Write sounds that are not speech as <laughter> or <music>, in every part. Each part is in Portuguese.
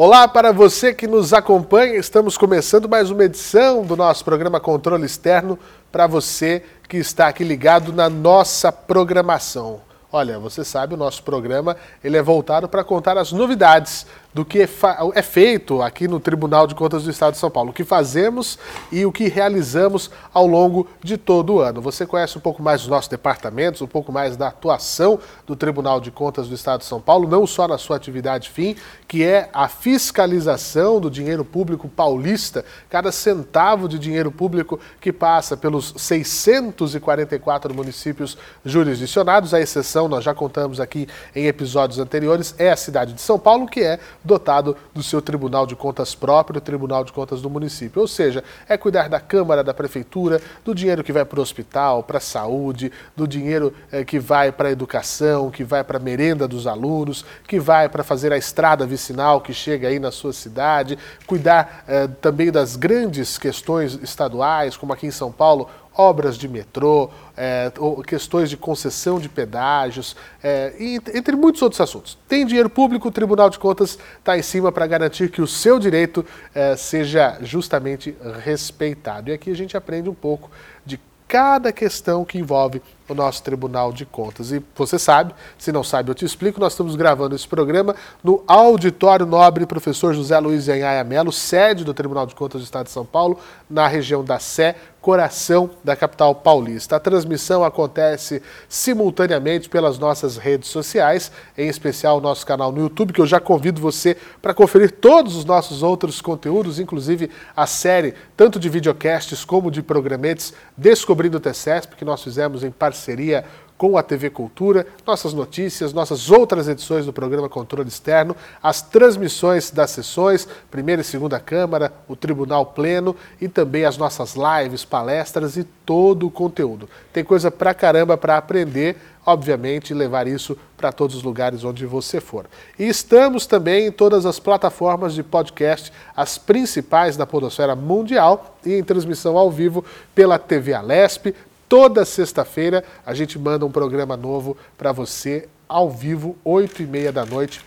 Olá para você que nos acompanha, estamos começando mais uma edição do nosso programa Controle Externo para você que está aqui ligado na nossa programação. Olha, você sabe, o nosso programa ele é voltado para contar as novidades do que é, é, feito aqui no Tribunal de Contas do Estado de São Paulo, o que fazemos e o que realizamos ao longo de todo o ano. Você conhece um pouco mais dos nossos departamentos, um pouco mais da atuação do Tribunal de Contas do Estado de São Paulo, não só na sua atividade fim, que é a fiscalização do dinheiro público paulista, cada centavo de dinheiro público que passa pelos 644 municípios jurisdicionados, a exceção, nós já contamos aqui em episódios anteriores, é a cidade de São Paulo, que é dotado do seu Tribunal de Contas próprio, Tribunal de Contas do município. Ou seja, é cuidar da Câmara, da Prefeitura, do dinheiro que vai para o hospital, para a saúde, do dinheiro eh, que vai para a educação, que vai para a merenda dos alunos, que vai para fazer a estrada vicinal que chega aí na sua cidade, cuidar eh, também das grandes questões estaduais, como aqui em São Paulo, obras de metrô, é, questões de concessão de pedágios, é, entre muitos outros assuntos. Tem dinheiro público, o Tribunal de Contas está em cima para garantir que o seu direito é, seja justamente respeitado. E aqui a gente aprende um pouco de cada questão que envolve o nosso Tribunal de Contas. E você sabe, se não sabe, eu te explico, nós estamos gravando esse programa no Auditório Nobre Professor José Luiz Anhaia Melo, sede do Tribunal de Contas do Estado de São Paulo, na região da Sé, coração da capital paulista. A transmissão acontece simultaneamente pelas nossas redes sociais, em especial o nosso canal no YouTube, que eu já convido você para conferir todos os nossos outros conteúdos, inclusive a série tanto de videocasts como de programetes Descobrindo o TCESP, que nós fizemos em parceria parceria com a TV Cultura, nossas notícias, nossas outras edições do programa Controle Externo, as transmissões das sessões, primeira e segunda Câmara, o Tribunal Pleno e também as nossas lives, palestras e todo o conteúdo. Tem coisa pra caramba para aprender, obviamente, levar isso para todos os lugares onde você for. E estamos também em todas as plataformas de podcast, as principais da podosfera mundial e em transmissão ao vivo pela TV Alesp, Toda sexta-feira a gente manda um programa novo para você ao vivo, 8 e meia da noite,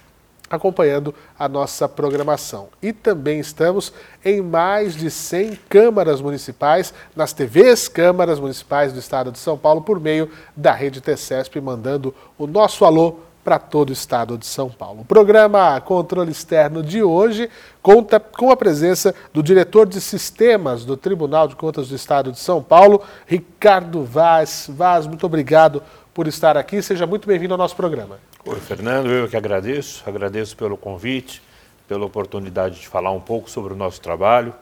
acompanhando a nossa programação. E também estamos em mais de 100 câmaras municipais, nas TVs câmaras municipais do estado de São Paulo, por meio da rede TCESP, mandando o nosso alô para todo o estado de São Paulo. O programa Controle Externo de hoje conta com a presença do diretor de sistemas do Tribunal de Contas do Estado de São Paulo, Ricardo Vaz. Vaz, muito obrigado por estar aqui. Seja muito bem-vindo ao nosso programa. Oi, Fernando, eu que agradeço. Agradeço pelo convite, pela oportunidade de falar um pouco sobre o nosso trabalho.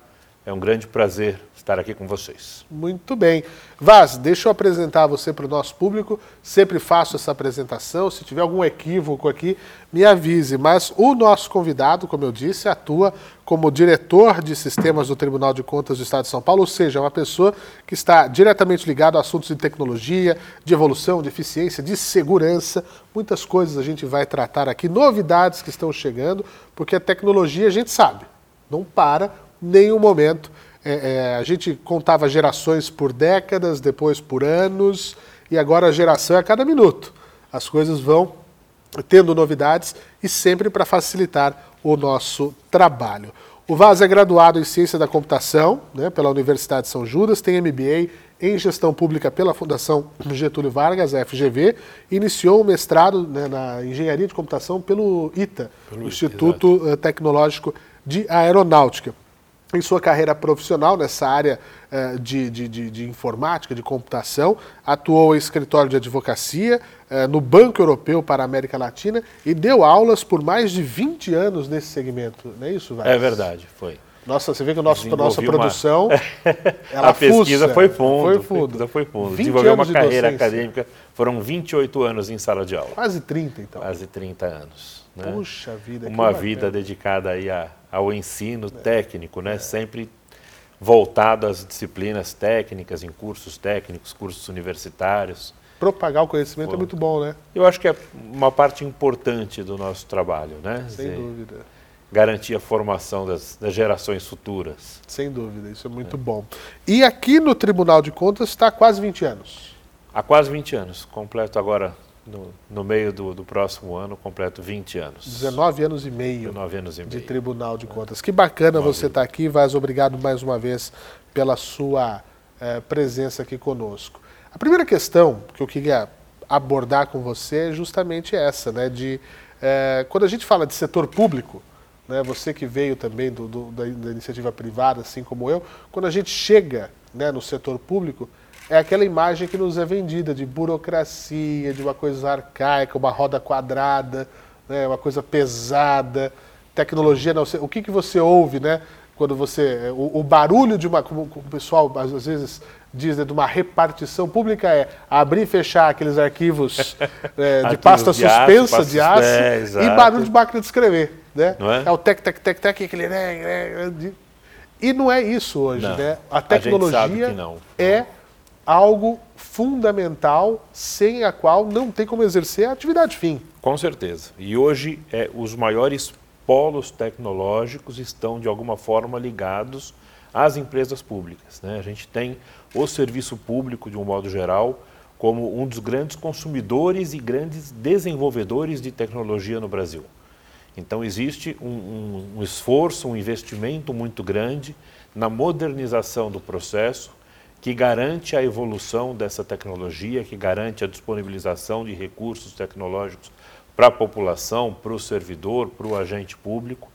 É um grande prazer estar aqui com vocês. Muito bem. Vaz, deixa eu apresentar você para o nosso público. Sempre faço essa apresentação. Se tiver algum equívoco aqui, me avise. Mas o nosso convidado, como eu disse, atua como diretor de sistemas do Tribunal de Contas do Estado de São Paulo, ou seja, é uma pessoa que está diretamente ligada a assuntos de tecnologia, de evolução, de eficiência, de segurança. Muitas coisas a gente vai tratar aqui, novidades que estão chegando, porque a tecnologia a gente sabe, não para nenhum momento. É, é, a gente contava gerações por décadas, depois por anos, e agora a geração é a cada minuto. As coisas vão tendo novidades e sempre para facilitar o nosso trabalho. O Vaz é graduado em Ciência da Computação né, pela Universidade de São Judas, tem MBA em Gestão Pública pela Fundação Getúlio Vargas, a FGV, e iniciou o mestrado né, na Engenharia de Computação pelo ITA, pelo Instituto ITA, eh, Tecnológico de Aeronáutica em sua carreira profissional nessa área uh, de, de, de, de, informática, de computação, atuou em escritório de advocacia, uh, no Banco Europeu para a América Latina e deu aulas por mais de 20 anos nesse segmento, não é isso, Vaz? É verdade, foi. Nossa, você vê que a nossa, nossa produção. <laughs> Uma... a pesquisa fuça, foi fundo. Foi fundo. Pesquisa foi fundo. Desenvolveu uma carreira acadêmica. Foram 28 anos em sala de aula. Quase 30, então. Quase 30 anos. Né? Puxa vida. Uma vida dedicada aí a, ao ensino técnico, né? É. Sempre voltado às disciplinas técnicas, em cursos técnicos, cursos universitários. Propagar o conhecimento Pô. é muito bom, né? Eu acho que é uma parte importante do nosso trabalho, né? Sem Dizer, dúvida. Garantir a formação das, das, gerações futuras. Sem dúvida, isso é muito é. bom. E aqui no Tribunal de Contas está há quase 20 anos. Há quase 20 anos. Completo agora no, no meio do, do, próximo ano, completo 20 anos. 19 anos e meio. 19 anos e meio. De Tribunal de Contas. Que bacana você estar tá aqui, Vaz. Obrigado mais uma vez pela sua eh, presença aqui conosco. A primeira questão que eu queria abordar com você é justamente essa, né? De eh, quando a gente fala de setor público, né, você que veio também do, do, da, da, iniciativa privada, assim como eu, quando a gente chega né, no setor público, é aquela imagem que nos é vendida de burocracia, de uma coisa arcaica, uma roda quadrada, né, uma coisa pesada, tecnologia. Não, o que, que você ouve, né? Quando você. O, o barulho de uma. Como, o pessoal às vezes diz, né, de uma repartição pública é abrir e fechar aqueles arquivos <laughs> é, de pasta de suspensa, aço, de aço, é, e barulho de máquina de escrever. Né? É? é? o tec, tec, tec, tec, aquele. E não é isso hoje, não. né? A tecnologia a é algo fundamental sem a qual não tem como exercer a atividade fim. Com certeza. E hoje é, os maiores polos tecnológicos estão de alguma forma ligados às empresas públicas. Né? A gente tem o serviço público, de um modo geral, como um dos grandes consumidores e grandes desenvolvedores de tecnologia no Brasil. Então existe um, um, um esforço, um investimento muito grande na modernização do processo, que garante a evolução dessa tecnologia, que garante a disponibilização de recursos tecnológicos para a população, para o servidor, para o agente público,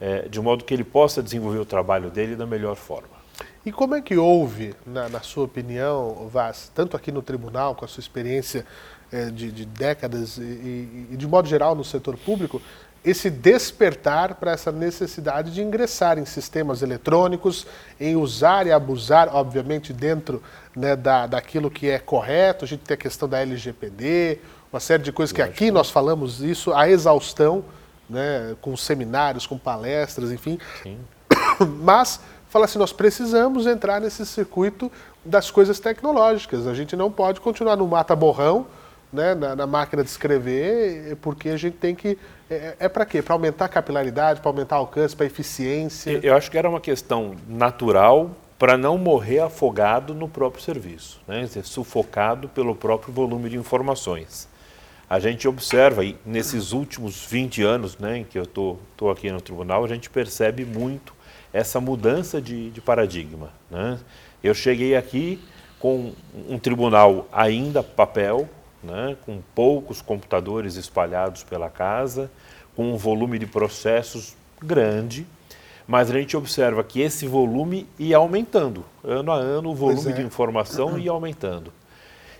é, de modo que ele possa desenvolver o trabalho dele da melhor forma. E como é que houve, na, na sua opinião, Vaz, tanto aqui no tribunal, com a sua experiência é, de, de, décadas e, e, e, de modo geral, no setor público, esse despertar para essa necessidade de ingressar em sistemas eletrônicos, em usar e abusar, obviamente, dentro né, da, daquilo que é correto. A gente tem a questão da LGPD, uma série de coisas que aqui nós falamos isso, a exaustão, né, com seminários, com palestras, enfim. Sim. <coughs> Mas, fala assim, nós precisamos entrar nesse circuito das coisas tecnológicas. A gente não pode continuar no mata-borrão, né, na, na, máquina de escrever, porque a gente tem que. É, é para quê? Para aumentar a capilaridade, para aumentar o alcance, para eficiência? Eu acho que era uma questão natural para não morrer afogado no próprio serviço, né? Dizer, sufocado pelo próprio volume de informações. A gente observa, e nesses últimos 20 anos né, em que eu estou aqui no tribunal, a gente percebe muito essa mudança de, de paradigma. Né? Eu cheguei aqui com um tribunal ainda papel, né, com poucos computadores espalhados pela casa, com um volume de processos grande, mas a gente observa que esse volume ia aumentando. Ano a ano, o volume é. de informação ia aumentando.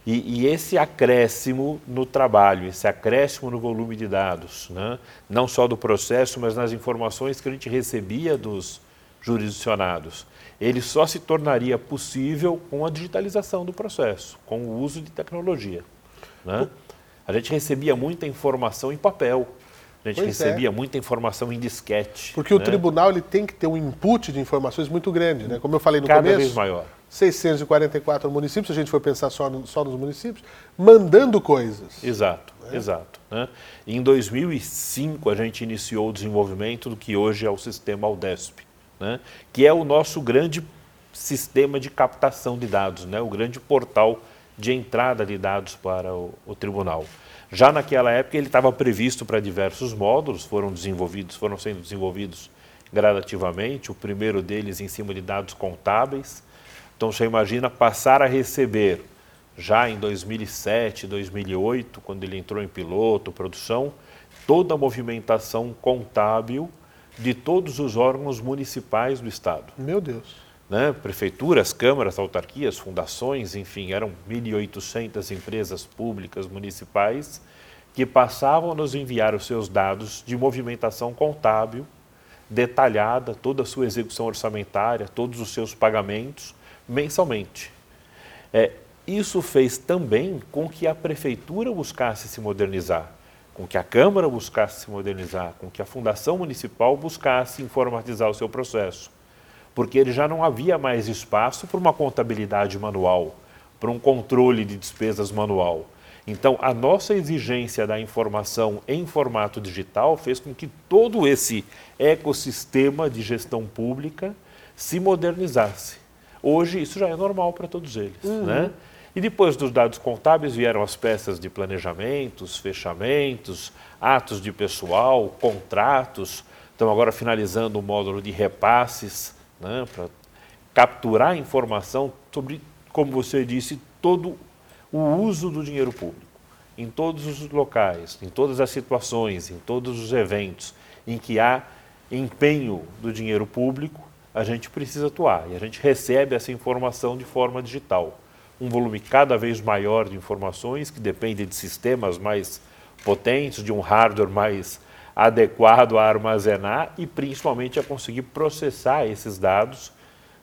E, e, esse acréscimo no trabalho, esse acréscimo no volume de dados, né? não só do processo, mas nas informações que a gente recebia dos jurisdicionados, ele só se tornaria possível com a digitalização do processo, com o uso de tecnologia. Né? A gente recebia muita informação em papel. A gente pois é. recebia é. muita informação em disquete. Porque né? o tribunal ele tem que ter um input de informações muito grande, né? Como eu falei no Cada começo. Cada vez maior. 644 municípios, se a gente for pensar só, no, só nos municípios, mandando coisas. Exato, né? exato. Né? Em 2005, a gente iniciou o desenvolvimento do que hoje é o sistema Aldesp, né? que é o nosso grande sistema de captação de dados, né? o grande portal de entrada de dados para o, o tribunal. Já naquela época ele estava previsto para diversos módulos, foram desenvolvidos, foram sendo desenvolvidos gradativamente. O primeiro deles em cima de dados contábeis. Então você imagina passar a receber já em 2007, 2008, quando ele entrou em piloto, produção, toda a movimentação contábil de todos os órgãos municipais do estado. Meu Deus né? prefeituras, câmaras, autarquias, fundações, enfim, eram 1.800 empresas públicas municipais que passavam a nos enviar os seus dados de movimentação contábil detalhada, toda a sua execução orçamentária, todos os seus pagamentos mensalmente. É, isso fez também com que a prefeitura buscasse se modernizar, com que a Câmara buscasse se modernizar, com que a Fundação Municipal buscasse informatizar o seu processo porque ele já não havia mais espaço para uma contabilidade manual, para um controle de despesas manual. Então, a nossa exigência da informação em formato digital fez com que todo esse ecossistema de gestão pública se modernizasse. Hoje, isso já é normal para todos eles. Uhum. Né? E depois dos dados contábeis vieram as peças de planejamentos, fechamentos, atos de pessoal, contratos. Estamos agora finalizando o módulo de repasses, né, para capturar informação sobre, como você disse, todo o uso do dinheiro público. Em todos os locais, em todas as situações, em todos os eventos em que há empenho do dinheiro público, a gente precisa atuar e a gente recebe essa informação de forma digital. Um volume cada vez maior de informações que depende de sistemas mais potentes, de um hardware mais adequado a armazenar e principalmente a conseguir processar esses dados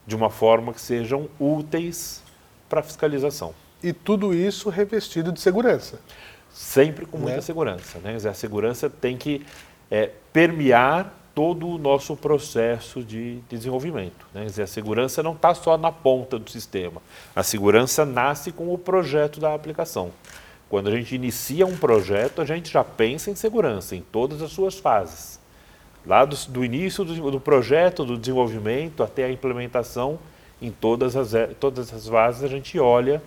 de uma forma que sejam úteis para a fiscalização. E tudo isso revestido de segurança. Sempre com muita né? segurança. Né? A segurança tem que é, permear todo o nosso processo de desenvolvimento. Né? Dizer, a segurança não está só na ponta do sistema. A segurança nasce com o projeto da aplicação. Quando a gente inicia um projeto, a gente já pensa em segurança, em todas as suas fases. Lá do, do início do, do, projeto, do desenvolvimento até a implementação, em todas as, todas as fases, a gente olha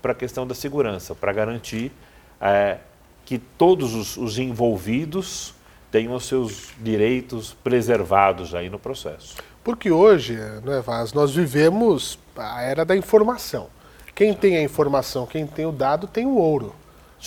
para a questão da segurança, para garantir é, que todos os, os envolvidos tenham os seus direitos preservados aí no processo. Porque hoje, né, Vaz, nós vivemos a era da informação. Quem tem a informação, quem tem o dado, tem o ouro.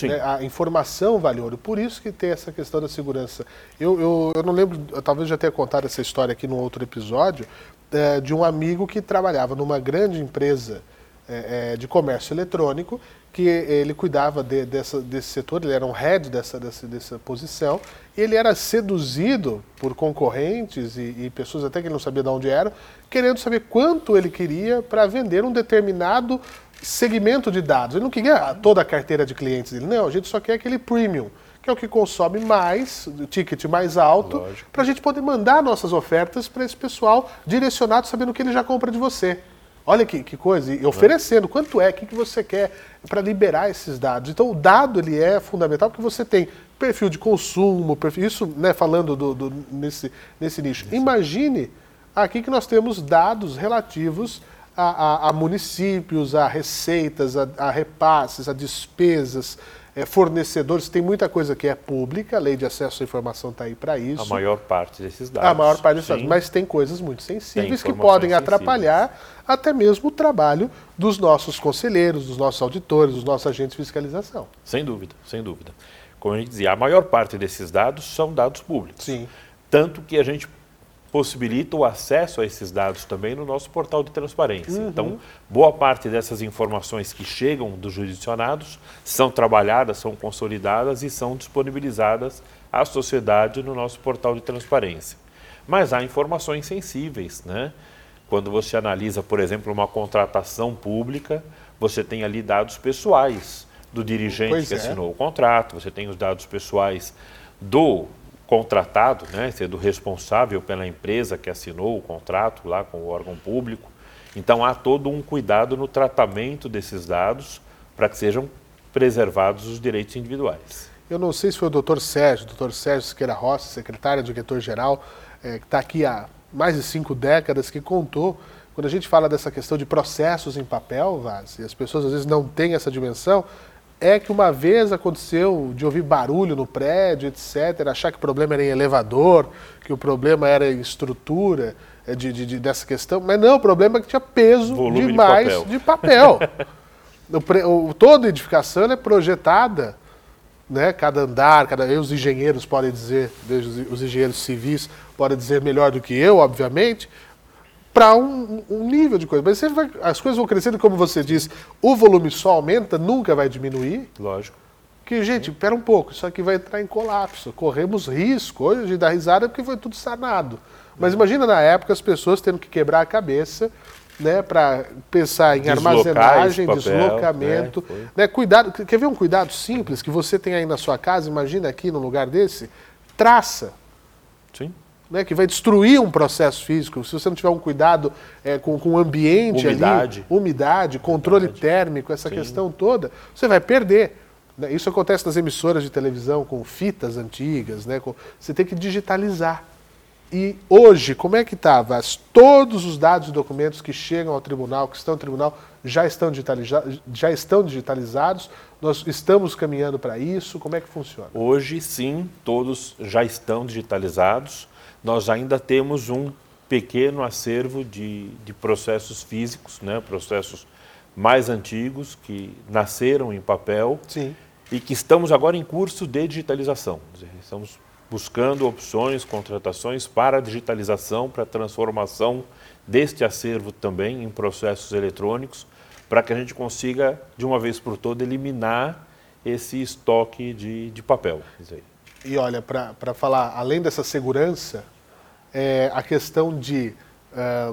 Né? A informação vale ouro. Por isso que tem essa questão da segurança. Eu, eu, eu não lembro, eu talvez já tenha contado essa história aqui num outro episódio, é, de um amigo que trabalhava numa grande empresa é, é, de comércio eletrônico, que ele cuidava de, dessa, desse setor, ele era um head dessa, dessa, dessa posição, e ele era seduzido por concorrentes e, e pessoas até que ele não sabia de onde eram, querendo saber quanto ele queria para vender um determinado segmento de dados. Ele não queria toda a carteira de clientes dele, não, a gente só quer aquele premium, que é o que consome mais, o ticket mais alto, para a gente poder mandar nossas ofertas para esse pessoal direcionado, sabendo que ele já compra de você. Olha que, que coisa, e oferecendo quanto é, o que, que você quer para liberar esses dados. Então o dado ele é fundamental porque você tem perfil de consumo, perfil, isso né, falando do, do, nesse, nesse nicho. Imagine aqui que nós temos dados relativos a, a, a municípios, a receitas, a, a repasses, a despesas, é, fornecedores, tem muita coisa que é pública, a lei de acesso à informação está aí para isso. A maior parte desses dados. A maior parte desses dados, mas tem coisas muito sensíveis que podem atrapalhar até mesmo o trabalho dos nossos conselheiros, dos nossos auditores, dos nossos agentes de fiscalização. Sem dúvida, sem dúvida. Como a gente dizia, a maior parte desses dados são dados públicos. Sim. Tanto que a gente possibilita o acesso a esses dados também no nosso portal de transparência. Uhum. Então, boa parte dessas informações que chegam dos jurisdicionados são trabalhadas, são consolidadas e são disponibilizadas à sociedade no nosso portal de transparência. Mas há informações sensíveis, né? Quando você analisa, por exemplo, uma contratação pública, você tem ali dados pessoais do dirigente pois que é. assinou o contrato, você tem os dados pessoais do contratado, né, sendo responsável pela empresa que assinou o contrato lá com o órgão público. Então há todo um cuidado no tratamento desses dados para que sejam preservados os direitos individuais. Eu não sei se foi o doutor Sérgio, doutor Sérgio Siqueira Rossi, secretário diretor-geral, é, que está aqui há mais de cinco décadas, que contou, quando a gente fala dessa questão de processos em papel, Vaz, e as pessoas às vezes não têm essa dimensão, é que uma vez aconteceu de ouvir barulho no prédio, etc., achar que o problema era em elevador, que o problema era em estrutura é, de, de, de dessa questão, mas não, o problema é que tinha peso Volume demais de papel. De papel. <laughs> o, o, toda edificação é projetada, né, cada andar, cada, os engenheiros podem dizer, os engenheiros civis podem dizer melhor do que eu, obviamente, para um, um, nível de coisa. Mas vai, as coisas vão crescendo, como você diz, o volume só aumenta, nunca vai diminuir. Lógico. Que, gente, espera um pouco, isso aqui vai entrar em colapso. Corremos risco hoje de dar risada porque foi tudo sanado. Mas imagina na época as pessoas tendo que quebrar a cabeça né, para pensar em Deslocar armazenagem, papel, deslocamento. É, né, cuidado, quer ver um cuidado simples que você tem aí na sua casa? Imagina aqui no lugar desse. Traça. Né, que vai destruir um processo físico. Se você não tiver um cuidado é, com, com o ambiente umidade. ali, umidade, controle umidade. térmico, essa Sim. questão toda, você vai perder. Né? Isso acontece nas emissoras de televisão com fitas antigas, né, você tem que digitalizar. E hoje, como é que está? Todos os dados e documentos que chegam ao tribunal, que estão no tribunal, já estão, digitaliza já estão digitalizados? Nós estamos caminhando para isso? Como é que funciona? Hoje, sim, todos já estão digitalizados. Nós ainda temos um pequeno acervo de, de processos físicos, né? processos mais antigos que nasceram em papel sim. e que estamos agora em curso de digitalização. Estamos buscando opções, contratações para a digitalização, para a transformação deste acervo também em processos eletrônicos, para que a gente consiga, de uma vez por todas, eliminar esse estoque de, de papel. E olha, para falar, além dessa segurança, é a questão de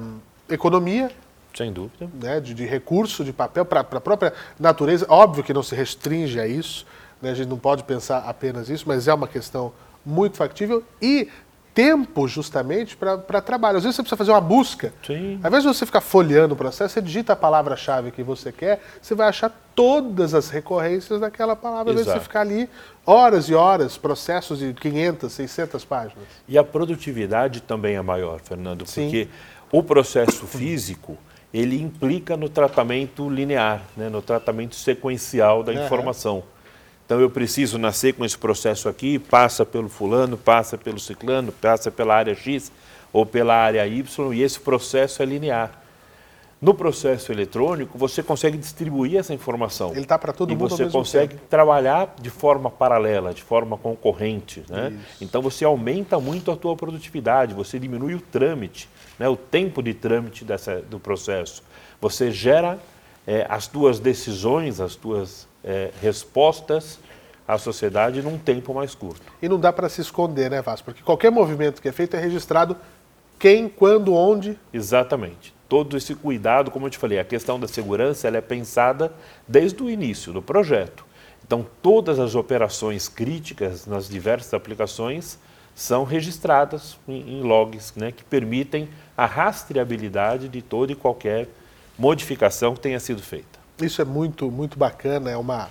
um, economia, sem dúvida. Né, de, de recurso de papel para a própria natureza. Óbvio que não se restringe a isso, né, a gente não pode pensar apenas isso, mas é uma questão muito factível e tempo justamente para trabalho. Às vezes você precisa fazer uma busca. Sim. Invés de você ficar folheando o processo, você digita a palavra-chave que você quer, você vai achar todas as recorrências daquela palavra. Às vezes você ficar ali horas e horas, processos de 500, 600 páginas. E a produtividade também é maior, Fernando, Sim. porque o processo físico ele implica no tratamento linear, né, no tratamento sequencial da informação. Então eu preciso nascer com esse processo aqui, passa pelo fulano, passa pelo ciclano, passa pela área X ou pela área Y e esse processo é linear. No processo eletrônico, você consegue distribuir essa informação. Ele está para todo e mundo. E você consegue tempo. trabalhar de forma paralela, de forma concorrente. Né? Então você aumenta muito a tua produtividade, você diminui o trâmite, né? o tempo de trâmite dessa, do processo. Você gera é, as tuas decisões, as tuas é, respostas à sociedade num tempo mais curto. E não dá para se esconder, né, Vasco? Porque qualquer movimento que é feito é registrado quem, quando, onde. Exatamente. Todo esse cuidado, como eu te falei, a questão da segurança ela é pensada desde o início do projeto. Então, todas as operações críticas nas diversas aplicações são registradas em, em logs né, que permitem a rastreabilidade de toda e qualquer modificação que tenha sido feita. Isso é muito, muito bacana, é uma,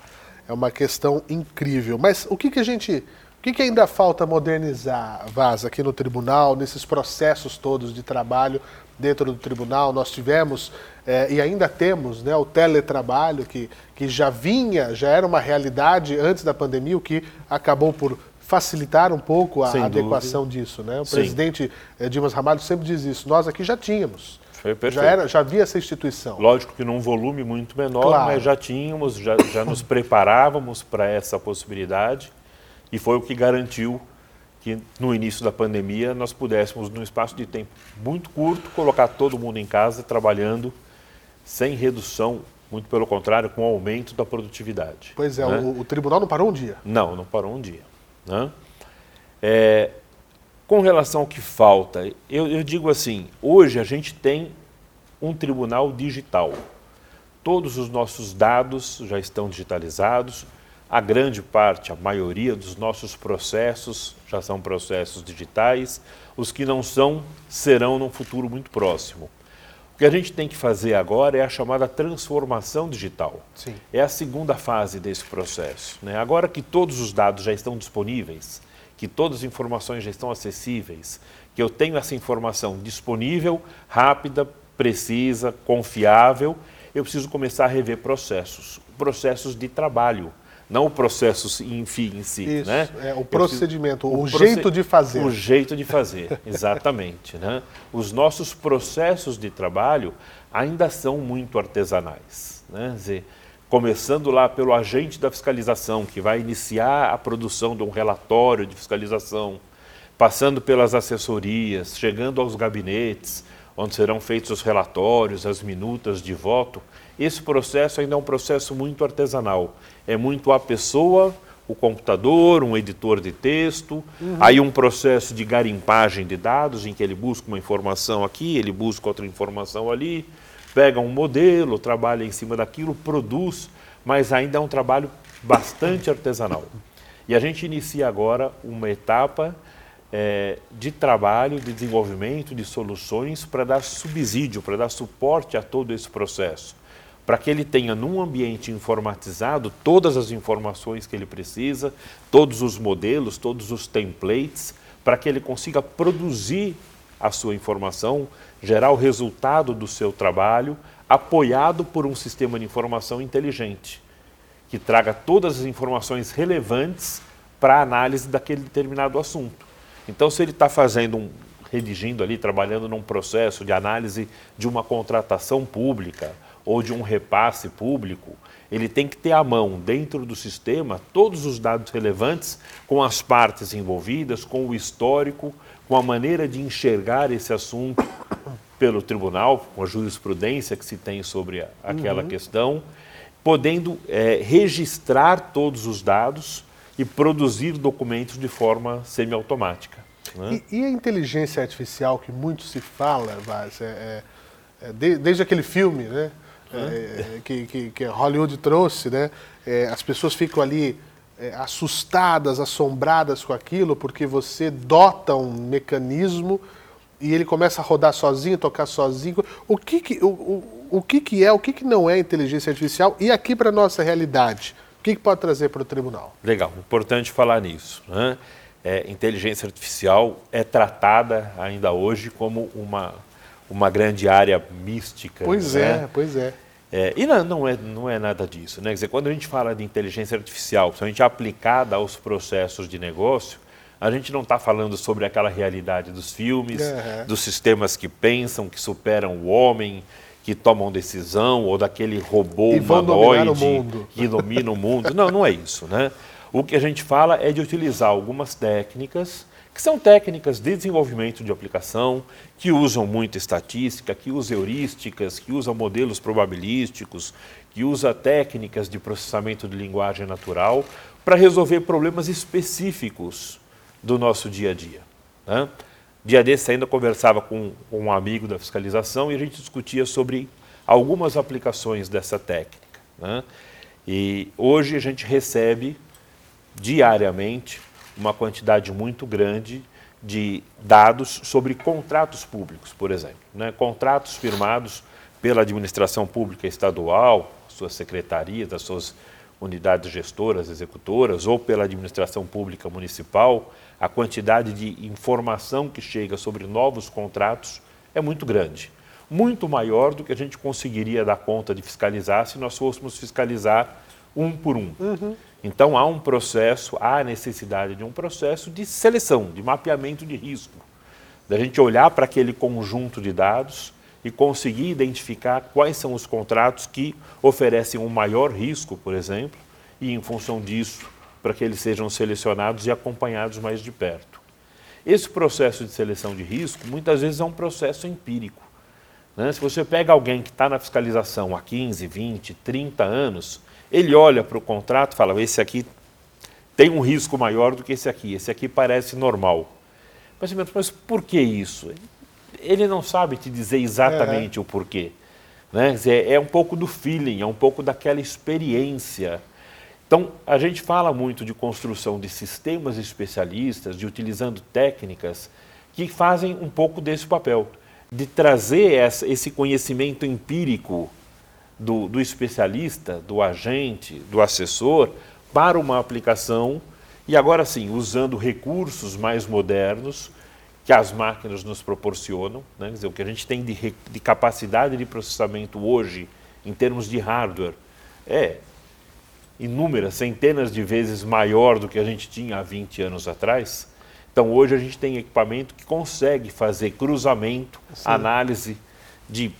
é uma questão incrível. Mas o que, que a gente. O que, que ainda falta modernizar, Vaz, aqui no tribunal, nesses processos todos de trabalho dentro do tribunal? Nós tivemos é, e ainda temos né, o teletrabalho, que, que já vinha, já era uma realidade antes da pandemia, o que acabou por facilitar um pouco a Sem adequação dúvida. disso. Né? O Sim. presidente é, Dimas Ramalho sempre diz isso. Nós aqui já tínhamos foi perfeito. Já, era, já havia essa instituição. Lógico que num volume muito menor, claro. mas já tínhamos, já, já nos preparávamos para essa possibilidade e foi o que garantiu que no início da pandemia nós pudéssemos, num espaço de tempo muito curto, colocar todo mundo em casa trabalhando sem redução, muito pelo contrário, com aumento da produtividade. Pois é, né? o, o, tribunal não parou um dia. Não, não parou um dia. Né? É, com relação ao que falta, eu, eu digo assim: hoje a gente tem um tribunal digital. Todos os nossos dados já estão digitalizados, a grande parte, a maioria dos nossos processos já são processos digitais, os que não são serão num futuro muito próximo. O que a gente tem que fazer agora é a chamada transformação digital. Sim. É a segunda fase desse processo. Né? Agora que todos os dados já estão disponíveis, que todas as informações já estão acessíveis, que eu tenho essa informação disponível, rápida, precisa, confiável, eu preciso começar a rever processos, processos de trabalho, não o processo em, em si. Isso, né? é o procedimento, o, o jeito de fazer. O jeito de fazer, <laughs> exatamente. né? Os nossos processos de trabalho ainda são muito artesanais. Né? Dizer, começando lá pelo agente da fiscalização, que vai iniciar a produção de um relatório de fiscalização, passando pelas assessorias, chegando aos gabinetes, onde serão feitos os relatórios, as minutas de voto. Esse processo ainda é um processo muito artesanal. É muito a pessoa, o computador, um editor de texto, uhum. aí um processo de garimpagem de dados, em que ele busca uma informação aqui, ele busca outra informação ali, pega um modelo, trabalha em cima daquilo, produz, mas ainda é um trabalho bastante artesanal. E a gente inicia agora uma etapa é, de trabalho, de desenvolvimento de soluções para dar subsídio, para dar suporte a todo esse processo. Para que ele tenha, num ambiente informatizado, todas as informações que ele precisa, todos os modelos, todos os templates, para que ele consiga produzir a sua informação, gerar o resultado do seu trabalho, apoiado por um sistema de informação inteligente, que traga todas as informações relevantes para a análise daquele determinado assunto. Então, se ele está fazendo um, redigindo ali, trabalhando num processo de análise de uma contratação pública ou de um repasse público, ele tem que ter à mão, dentro do sistema, todos os dados relevantes com as partes envolvidas, com o histórico, com a maneira de enxergar esse assunto <coughs> pelo tribunal, com a jurisprudência que se tem sobre aquela uhum. questão, podendo é, registrar todos os dados e produzir documentos de forma semiautomática. Né? E, e, a inteligência artificial que muito se fala, Vaz, é, é, é de, desde aquele filme, né? É, que, que, que, Hollywood trouxe, né? É, as pessoas ficam ali é, assustadas, assombradas com aquilo, porque você dota um mecanismo e ele começa a rodar sozinho, tocar sozinho. O que, que, o, o, o que, que é, o que, que não é inteligência artificial? E aqui para a nossa realidade, o que, que pode trazer para o tribunal? Legal, importante falar nisso. Né? É, inteligência artificial é tratada ainda hoje como uma uma grande área mística. Pois né? é, pois é. É e não, não, é, não é nada disso. Né? Quer dizer, quando a gente fala de inteligência artificial, principalmente aplicada aos processos de negócio, a gente não está falando sobre aquela realidade dos filmes, uhum. dos sistemas que pensam, que superam o homem, que tomam decisão, ou daquele robô e humanoide que domina o mundo. Não, não é isso. Né? O que a gente fala é de utilizar algumas técnicas que são técnicas de desenvolvimento de aplicação, que usam muita estatística, que usam heurísticas, que usam modelos probabilísticos, que usam técnicas de processamento de linguagem natural para resolver problemas específicos do nosso dia a dia. Né? Dia desse ainda conversava com, com um amigo da fiscalização e a gente discutia sobre algumas aplicações dessa técnica. Né? E hoje a gente recebe diariamente uma quantidade muito grande de dados sobre contratos públicos, por exemplo. Né? Contratos firmados pela administração pública estadual, suas secretarias, as suas unidades gestoras, executoras, ou pela administração pública municipal, a quantidade de informação que chega sobre novos contratos é muito grande. Muito maior do que a gente conseguiria dar conta de fiscalizar se nós fôssemos fiscalizar um por um. Uhum. Então há um processo, há necessidade de um processo de seleção, de mapeamento de risco, da gente olhar para aquele conjunto de dados e conseguir identificar quais são os contratos que oferecem um maior risco, por exemplo, e em função disso, para que eles sejam selecionados e acompanhados mais de perto. Esse processo de seleção de risco muitas vezes é um processo empírico. Né? Se você pega alguém que está na fiscalização há 15, 20, 30 anos, ele olha para o contrato e fala: esse aqui tem um risco maior do que esse aqui, esse aqui parece normal. Mas, mas por que isso? Ele não sabe te dizer exatamente é. o porquê. Né? É um pouco do feeling, é um pouco daquela experiência. Então, a gente fala muito de construção de sistemas especialistas, de utilizando técnicas que fazem um pouco desse papel, de trazer esse conhecimento empírico do, do especialista, do agente, do assessor para uma aplicação e agora sim, usando recursos mais modernos que as máquinas nos proporcionam, né? dizer, o que a gente tem de, de, capacidade de processamento hoje, em termos de hardware, é inúmeras, centenas de vezes maior do que a gente tinha há 20 anos atrás. Então, hoje a gente tem equipamento que consegue fazer cruzamento, sim. análise de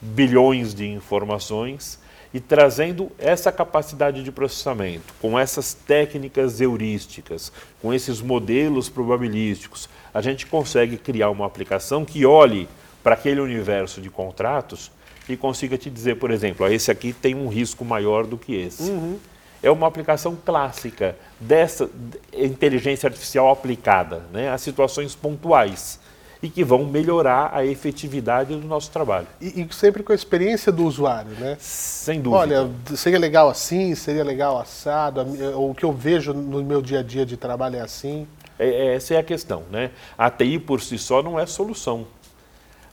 bilhões de informações e trazendo essa capacidade de processamento, com essas técnicas heurísticas, com esses modelos probabilísticos, a gente consegue criar uma aplicação que olhe para aquele universo de contratos e consiga te dizer, por exemplo, esse aqui tem um risco maior do que esse. Uhum. É uma aplicação clássica dessa inteligência artificial aplicada né, a situações pontuais e que vão melhorar a efetividade do nosso trabalho. E, e, sempre com a experiência do usuário, né? Sem dúvida. Olha, seria legal assim, seria legal assado, o que eu vejo no meu dia a dia de trabalho é assim. É, é essa é a questão, né? A TI por si só não é solução.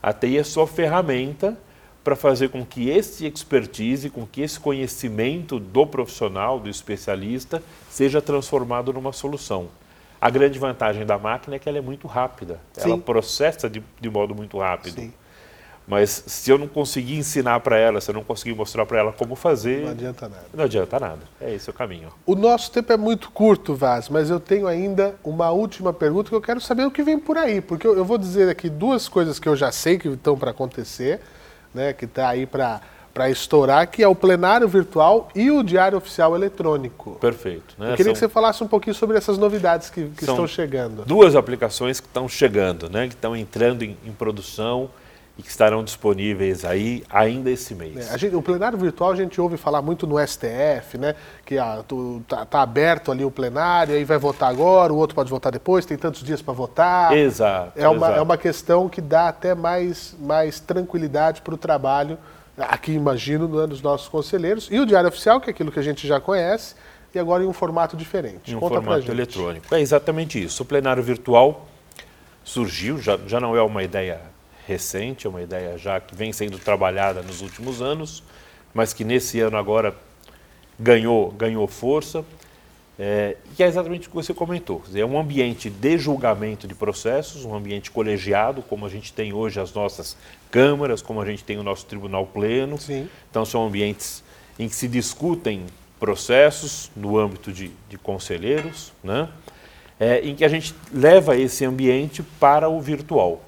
A TI é só ferramenta para fazer com que esse expertise, com que esse conhecimento do profissional, do especialista, seja transformado numa solução. A grande vantagem da máquina é que ela é muito rápida. Sim. Ela processa de, de modo muito rápido. Sim. Mas se eu não conseguir ensinar para ela, se eu não conseguir mostrar para ela como fazer, Não adianta nada. não adianta nada. É esse o caminho. O nosso tempo é muito curto, Vaz, mas eu tenho ainda uma última pergunta que eu quero saber o que vem por aí, porque eu, eu vou dizer aqui duas coisas que eu já sei que estão para acontecer, né, que está aí para para estourar, que é o plenário virtual e o diário oficial eletrônico. Perfeito. Né? Eu queria São que você falasse um pouquinho sobre essas novidades que, que estão chegando. duas aplicações que estão chegando, né? que estão entrando em, em produção e que estarão disponíveis aí ainda esse mês. É, gente- o plenário virtual a gente ouve falar muito no STF, né? Que ah, tu- tá, tá aberto ali o plenário, aí vai votar agora, o outro pode votar depois, tem tantos dias para votar. Exato. É uma, exato. é uma questão que dá até mais, mais tranquilidade para o trabalho, aqui imagino, né, dos nossos conselheiros. E o Diário Oficial, que é aquilo que a gente já conhece, e agora em um formato diferente. em um Conta formato eletrônico. É exatamente isso. O plenário virtual surgiu, já, já não é uma ideia recente, é uma ideia já que vem sendo trabalhada nos últimos anos, mas que nesse ano agora ganhou, ganhou força. É, e é exatamente o que você comentou. Dizer, É um ambiente de julgamento de processos, um ambiente colegiado, como a gente tem hoje as nossas câmaras, como a gente tem o nosso tribunal pleno. Sim. Então, são ambientes em que se discutem processos no âmbito de, de conselheiros, né? É, em que a gente leva esse ambiente para o virtual.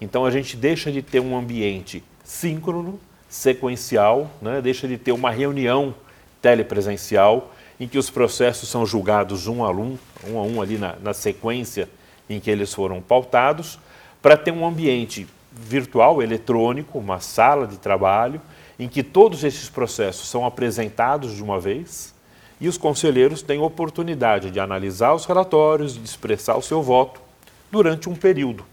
Então, a gente deixa de ter um ambiente síncrono, sequencial, né? deixa de ter uma reunião telepresencial em que os processos são julgados um a um, um a um ali na, na sequência em que eles foram pautados, para ter um ambiente virtual, eletrônico, uma sala de trabalho, em que todos esses processos são apresentados de uma vez e os conselheiros têm oportunidade de analisar os relatórios, de expressar o seu voto durante um período.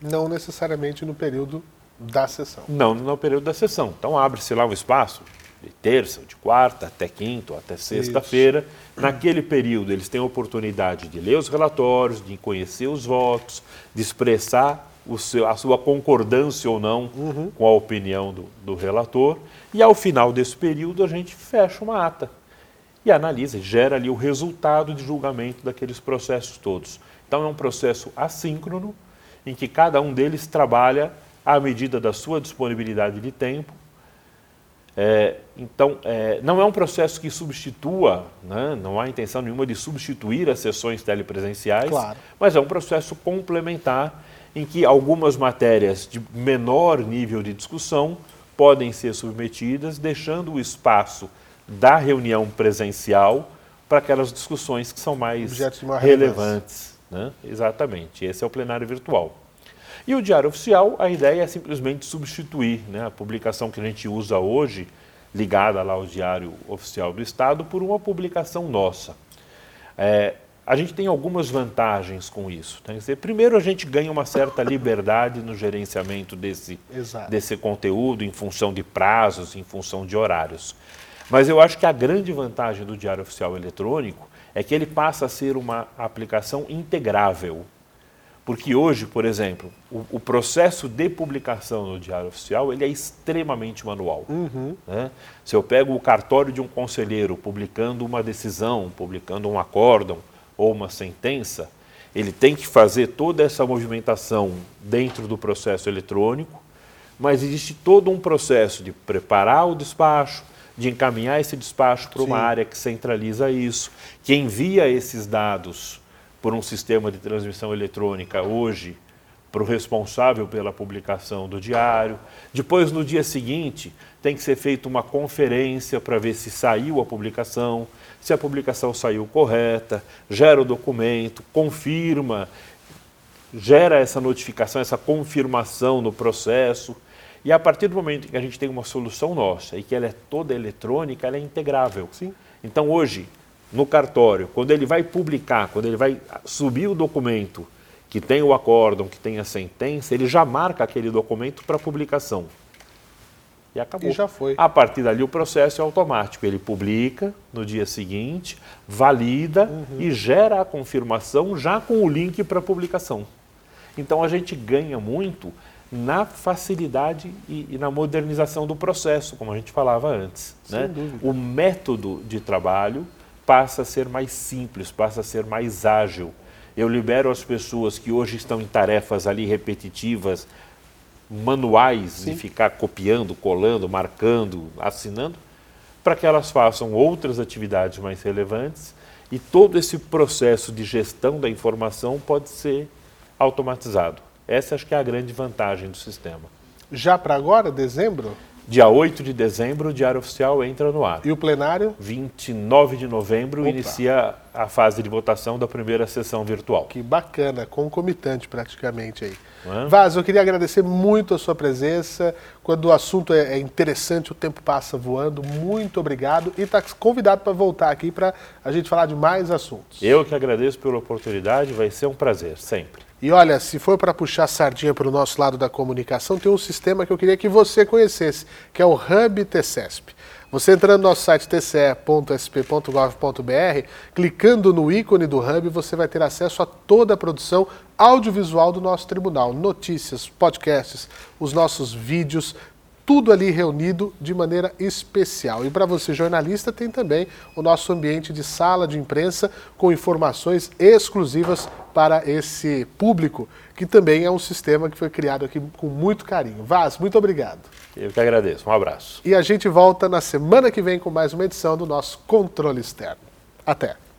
Não necessariamente no período da sessão. Não no período da sessão. Então abre-se lá um espaço de terça, de quarta, até quinta, ou até sexta-feira. Naquele período eles têm a oportunidade de ler os relatórios, de conhecer os votos, de expressar o seu- a sua concordância ou não com a opinião do, do relator. E ao final desse período a gente fecha uma ata e analisa, e gera ali o resultado de julgamento daqueles processos todos. Então é um processo assíncrono, em que cada um deles trabalha à medida da sua disponibilidade de tempo. É, então, é, não é um processo que substitua, né, não há intenção nenhuma de substituir as sessões telepresenciais, Claro. mas é um processo complementar em que algumas matérias de menor nível de discussão podem ser submetidas, deixando o espaço da reunião presencial para aquelas discussões que são mais relevantes. Né? Exatamente, esse é o plenário virtual. E o Diário Oficial, a ideia é simplesmente substituir né, a publicação que a gente usa hoje, ligada lá ao Diário Oficial do Estado, por uma publicação nossa. É, a gente tem algumas vantagens com isso. né? Primeiro, a gente ganha uma certa liberdade no gerenciamento desse, Exato. desse conteúdo, em função de prazos, em função de horários. Mas eu acho que a grande vantagem do Diário Oficial Eletrônico é que ele passa a ser uma aplicação integrável. Porque hoje, por exemplo, o, o processo de publicação no Diário Oficial ele é extremamente manual. né? Se eu pego o cartório de um conselheiro publicando uma decisão, publicando um acórdão ou uma sentença, ele tem que fazer toda essa movimentação dentro do processo eletrônico, mas existe todo um processo de preparar o despacho, de encaminhar esse despacho para uma Sim. área que centraliza isso, que envia esses dados por um sistema de transmissão eletrônica hoje para o responsável pela publicação do diário. Depois, no dia seguinte, tem que ser feita uma conferência para ver se saiu a publicação, se a publicação saiu correta, gera o documento, confirma, gera essa notificação, essa confirmação no processo. E a partir do momento que a gente tem uma solução nossa e que ela é toda eletrônica, ela é integrável. Sim. Então hoje, no cartório, quando ele vai publicar, quando ele vai subir o documento que tem o acórdão, que tem a sentença, ele já marca aquele documento para publicação. E acabou. E já foi. A partir dali o processo é automático. Ele publica no dia seguinte, valida Uhum. e gera a confirmação já com o link para publicação. Então a gente ganha muito na facilidade e, e na modernização do processo, como a gente falava antes. Sem né? dúvida. O método de trabalho passa a ser mais simples, passa a ser mais ágil. eu libero as pessoas que hoje estão em tarefas ali repetitivas, manuais, Sim. de ficar copiando, colando, marcando, assinando, para que elas façam outras atividades mais relevantes e todo esse processo de gestão da informação pode ser automatizado. Essa acho que é a grande vantagem do sistema. Já para agora, dezembro? Dia 8 de dezembro, o Diário Oficial entra no ar. E o plenário? 29 de novembro, Opa. inicia a fase de votação da primeira sessão virtual. Que bacana, concomitante praticamente aí. É? Vaz, eu queria agradecer muito a sua presença. Quando o assunto é, é interessante, o tempo passa voando. Muito obrigado e está convidado para voltar aqui para a gente falar de mais assuntos. Eu que agradeço pela oportunidade, vai ser um prazer, sempre. E olha, se for para puxar sardinha para o nosso lado da comunicação, tem um sistema que eu queria que você conhecesse, que é o Hub TCESP. Você entrando no nosso site tce.sp.gov.br, clicando no ícone do Hub, você vai ter acesso a toda a produção audiovisual do nosso tribunal, notícias, podcasts, os nossos vídeos, tudo ali reunido de maneira especial. E para você, jornalista, tem também o nosso ambiente de sala de imprensa com informações exclusivas para esse público, que também é um sistema que foi criado aqui com muito carinho. Vaz, muito obrigado. Eu que agradeço. Um abraço. E a gente volta na semana que vem com mais uma edição do nosso Controle Externo. Até!